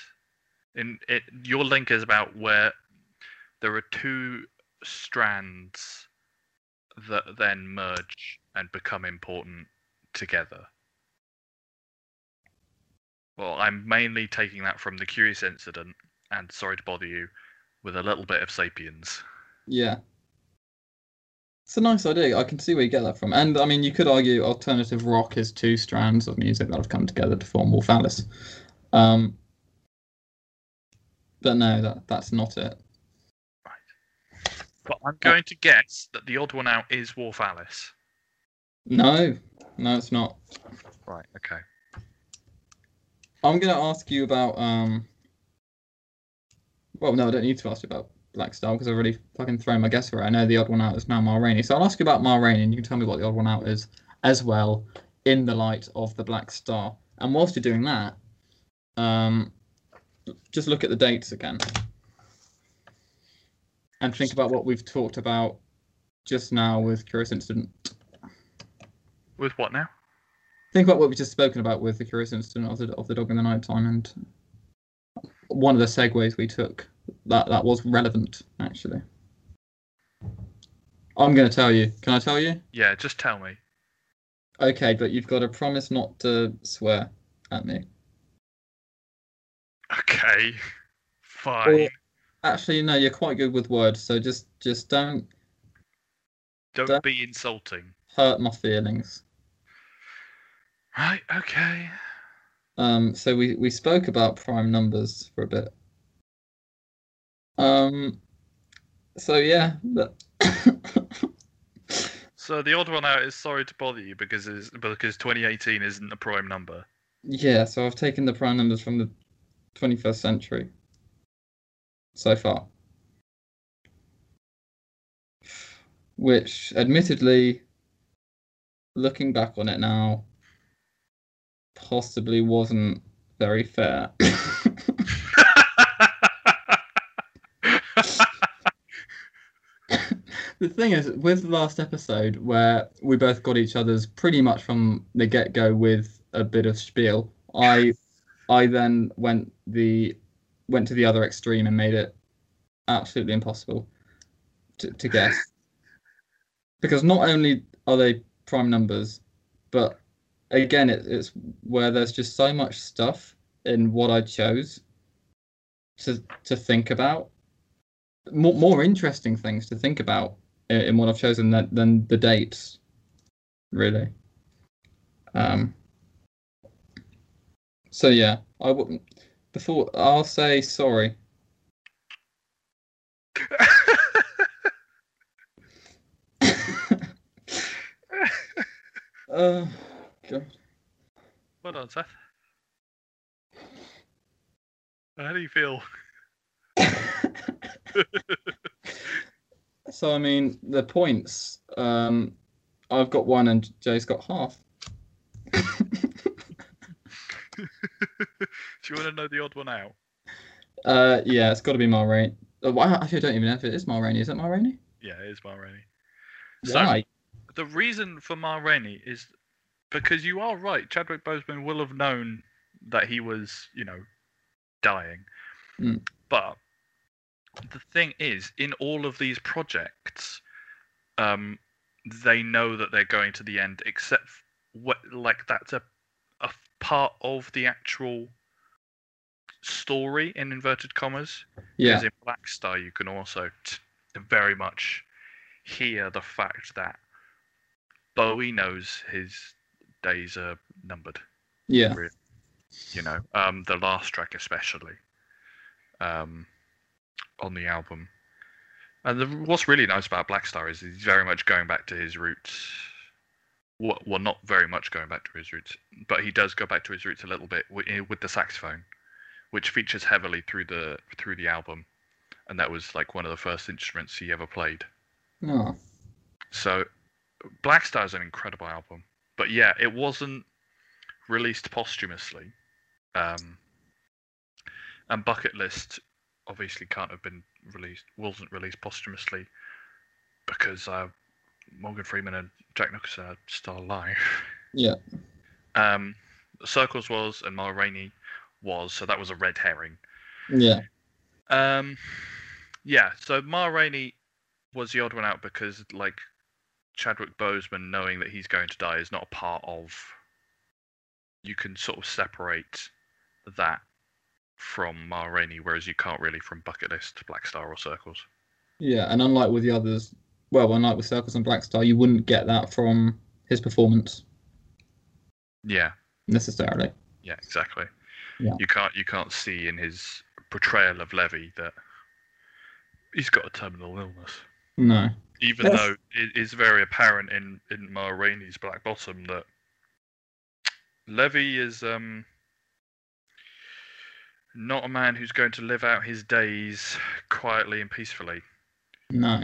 in it, your link is about where there are two strands that then merge and become important together. Well, I'm mainly taking that from the Curious Incident and Sorry to Bother You with a little bit of Sapiens. Yeah. It's a nice idea. I can see where you get that from. And I mean, you could argue alternative rock is two strands of music that have come together to form Wolf Alice. Um, but no, that that's not it. But I'm going to guess that the odd one out is Wolf Alice. No, no, it's not. Right. Okay. I'm going to ask you about. um. Well, no, I don't need to ask you about Blackstar because I've already fucking thrown my guess away. I know the odd one out is now Ma Rainey. So I'll ask you about Ma Rainey and you can tell me what the odd one out is. as well in the light of the Blackstar. And whilst you're doing that, um, just look at the dates again and think about what we've talked about just now with Curious Incident. With what now? Think about what we've just spoken about with the Curious Incident of the, of the dog in the night time and one of the segues we took that that was relevant actually. I'm going to tell you. Can I tell you? Yeah, just tell me. Okay, but you've got to promise not to swear at me. Okay, fine. Or- Actually, no, you're quite good with words, so just just don't Don't that- be insulting. hurt my feelings. Right, okay. Um, so we we spoke about prime numbers for a bit. Um, so yeah, but So the odd one out is sorry to bother you because is because 2018 isn't a prime number. yeah, so I've taken the prime numbers from the 21st century so far, which admittedly, looking back on it now, possibly wasn't very fair. the thing is, with the last episode, where we both got each other's pretty much from the get go with a bit of spiel, I, I then went the, went to the other extreme and made it absolutely impossible to, to guess, because not only are they prime numbers, but again, it, it's where there's just so much stuff in what I chose to to think about more, more interesting things to think about in, in what I've chosen than, than the dates, really. Um. So yeah, I wouldn't. Before I'll say sorry. uh, God. well done, Seth. How do you feel? so I mean the points. Um, I've got one and Jay's got half. Do you want to know the odd one out? Uh, yeah, it's got to be Ma Rainey. Oh, well, actually, I don't even know if it is Ma Rainey. Is it Ma Rainey? Yeah, it is Ma Rainey. So Why? the reason for Ma Rainey is because you are right. Chadwick Boseman will have known that he was, you know, dying. Mm. But the thing is, in all of these projects, um, they know that they're going to the end, except f- what like that's a part of the actual story in inverted commas. Yeah, Because in Blackstar, you can also t- very much hear the fact that Bowie knows his days are numbered. yeah, You know, um, the last track especially, um, on the album. And the, what's really nice about Blackstar is he's very much going back to his roots. Well, well, not very much going back to his roots, but he does go back to his roots a little bit with, with the saxophone, which features heavily through the through the album, and that was like one of the first instruments he ever played. no, So, Blackstar is an incredible album, but yeah, it wasn't released posthumously. Um, and Bucket List obviously can't have been released, wasn't released posthumously because uh, Morgan Freeman and Jack Nicholson are still alive. yeah, Um, Circles was and Ma Rainey was, so that was a red herring. yeah, Um, yeah, so Ma Rainey was the odd one out because, like, Chadwick Boseman knowing that he's going to die is not a part of. You can sort of separate that from Ma Rainey, whereas you can't really from Bucket List, Blackstar, or Circles. yeah. And unlike with the others, well, unlike with Circles and Blackstar, you wouldn't get that from his performance Yeah, necessarily. yeah, exactly. Yeah. You can't you can't see in his portrayal of Levee that he's got a terminal illness. No, even Yes. though it is very apparent in in Ma Rainey's Black Bottom that Levee is um not a man who's going to live out his days quietly and peacefully. no,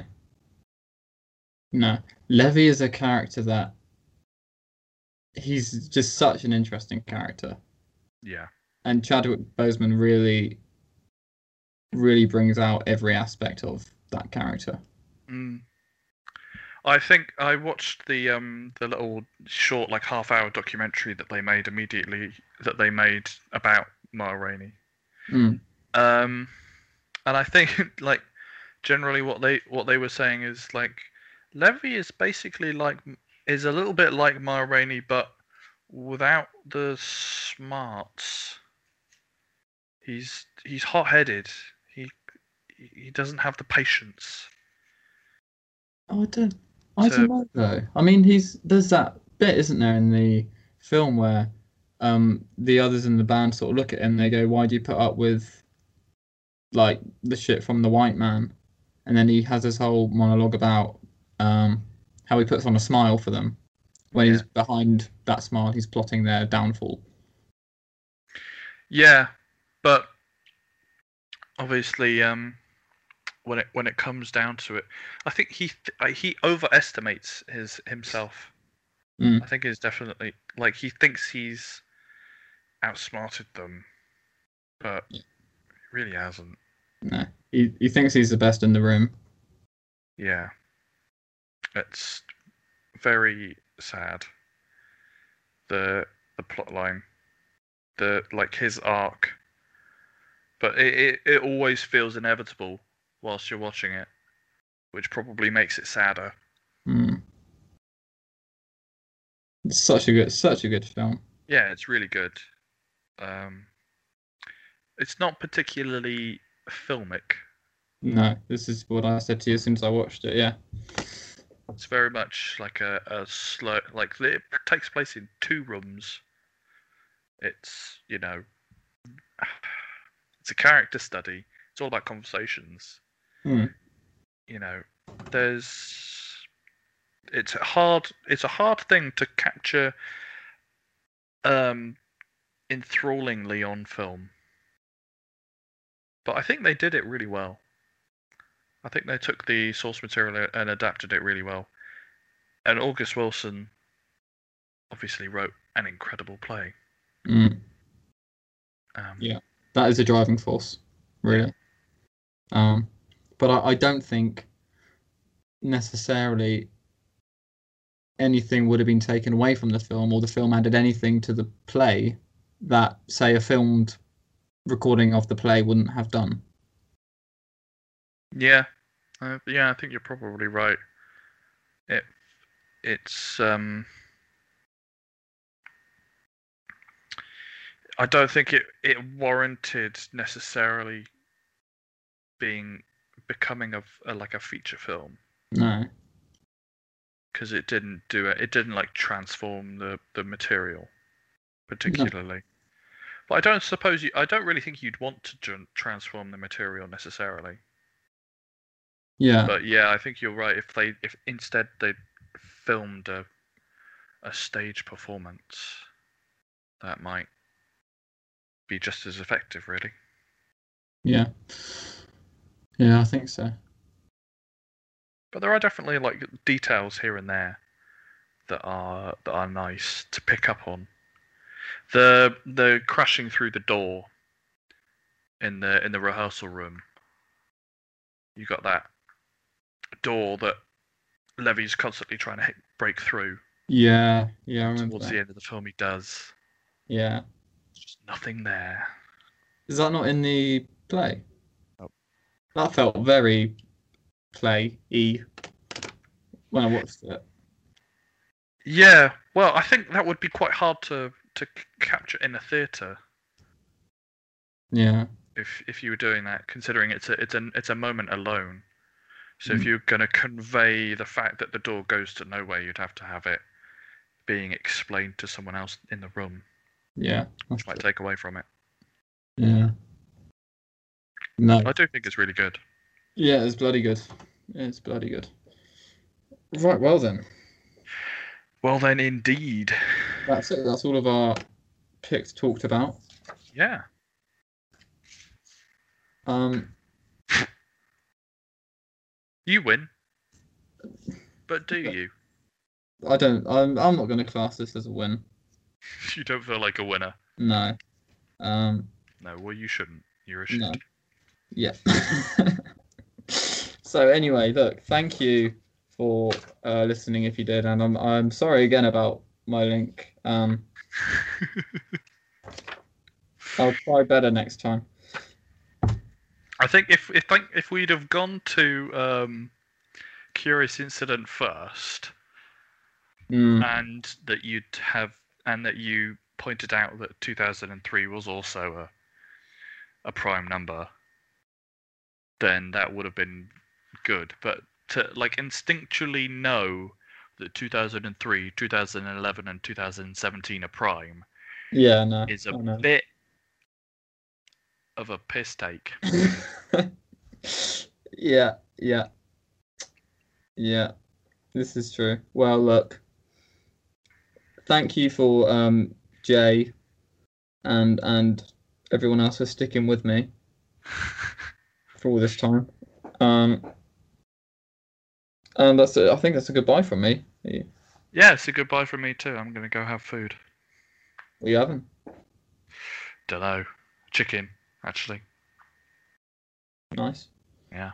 no. Levee is a character that he's just such an interesting character, Yeah. and Chadwick Boseman really, really brings out every aspect of that character. Mm. I think I watched the um the little short like half hour documentary that they made immediately that they made about Ma Rainey. Mm. Um, and I think like generally what they what they were saying is like Levee is basically like is a little bit like Ma Rainey but without the smarts. He's he's hot headed. He he doesn't have the patience. Oh, I don't. I So- don't know though. I mean, he's there's that bit, isn't there, in the film where um the others in the band sort of look at him. And they go, "Why do you put up with like the shit from the white man?" And then he has this whole monologue about um how he puts on a smile for them when he's behind that smile. He's plotting their downfall. Yeah, but obviously, um, when it when it comes down to it, I think he th- he overestimates his himself. Mm. I think he's definitely like he thinks he's outsmarted them, but Yeah. he really hasn't. No, he he thinks he's the best in the room. Yeah, it's very sad. The the plot line, the like his arc, but it, it, it always feels inevitable whilst you're watching it, which probably makes it sadder. Mm. It's such a good, such a good film. Yeah, it's really good. Um, it's not particularly filmic. No, this is what I said to you as soon as I watched it. Yeah. It's very much like a, a slow, like it takes place in two rooms. It's you know, it's a character study. It's all about conversations. Hmm. You know, there's it's a hard it's a hard thing to capture um enthrallingly on film. But I think they did it really well. I think they took the source material and adapted it really well. And August Wilson obviously wrote an incredible play. Mm. Um, Yeah. That is a driving force, really. Um, but I, I don't think necessarily anything would have been taken away from the film or the film added anything to the play that, say, a filmed recording of the play wouldn't have done. Yeah, uh, yeah, I think you're probably right. It, it's um, I don't think it it warranted necessarily being becoming of a, like a feature film No. because it didn't do it. It didn't like transform the the material particularly. But I don't suppose you. I don't really think you'd want to transform the material necessarily. Yeah. But yeah, I think you're right. If they if instead they filmed a a stage performance, that might be just as effective, really. Yeah. Yeah, I think so. But there are definitely like details here and there that are that are nice to pick up on. The the crashing through the door in the in the rehearsal room. You got that door that Levee's constantly trying to hit, break through. Yeah. Yeah, I remember Towards that. the end of the film, he does. Yeah. There's just nothing there. Is that not in the play? Nope. That felt very play y when I watched it. Yeah, well, I think that would be quite hard to to capture in a theatre Yeah. if if you were doing that, considering it's a it's a it's a moment alone. So if Mm. you're going to convey the fact that the door goes to nowhere, you'd have to have it being explained to someone else in the room, Yeah. that's which might take away from it. Yeah. No. I do think it's really good. Yeah, it's bloody good. It's bloody good. Right, well then. Well, then, indeed. That's it. That's all of our picks talked about. Yeah. Um You win. But do you? I don't. I'm. I'm not going to class this as a win. You don't feel like a winner. No. Um. No, well, you shouldn't. You're a shit. No. Yeah. so anyway, look. Thank you for uh, listening. If you did, and I'm. I'm sorry again about my link. Um. I'll try better next time. I think if if think if we'd have gone to um, Curious Incident first, Mm, and that you'd have and that you pointed out that 2003 was also a a prime number, then that would have been good. But to like instinctually know that 2003, 2011, and 2017 are prime yeah. No. is a bit of a piss take. yeah, yeah, yeah. This is true. Well, look. Thank you for um, Jay and and everyone else for sticking with me for all this time. Um, and that's it. I think that's a goodbye from me. Yeah, it's a goodbye from me too. I'm gonna go have food. you haven't. Dunno. Chicken, actually. Nice. Yeah.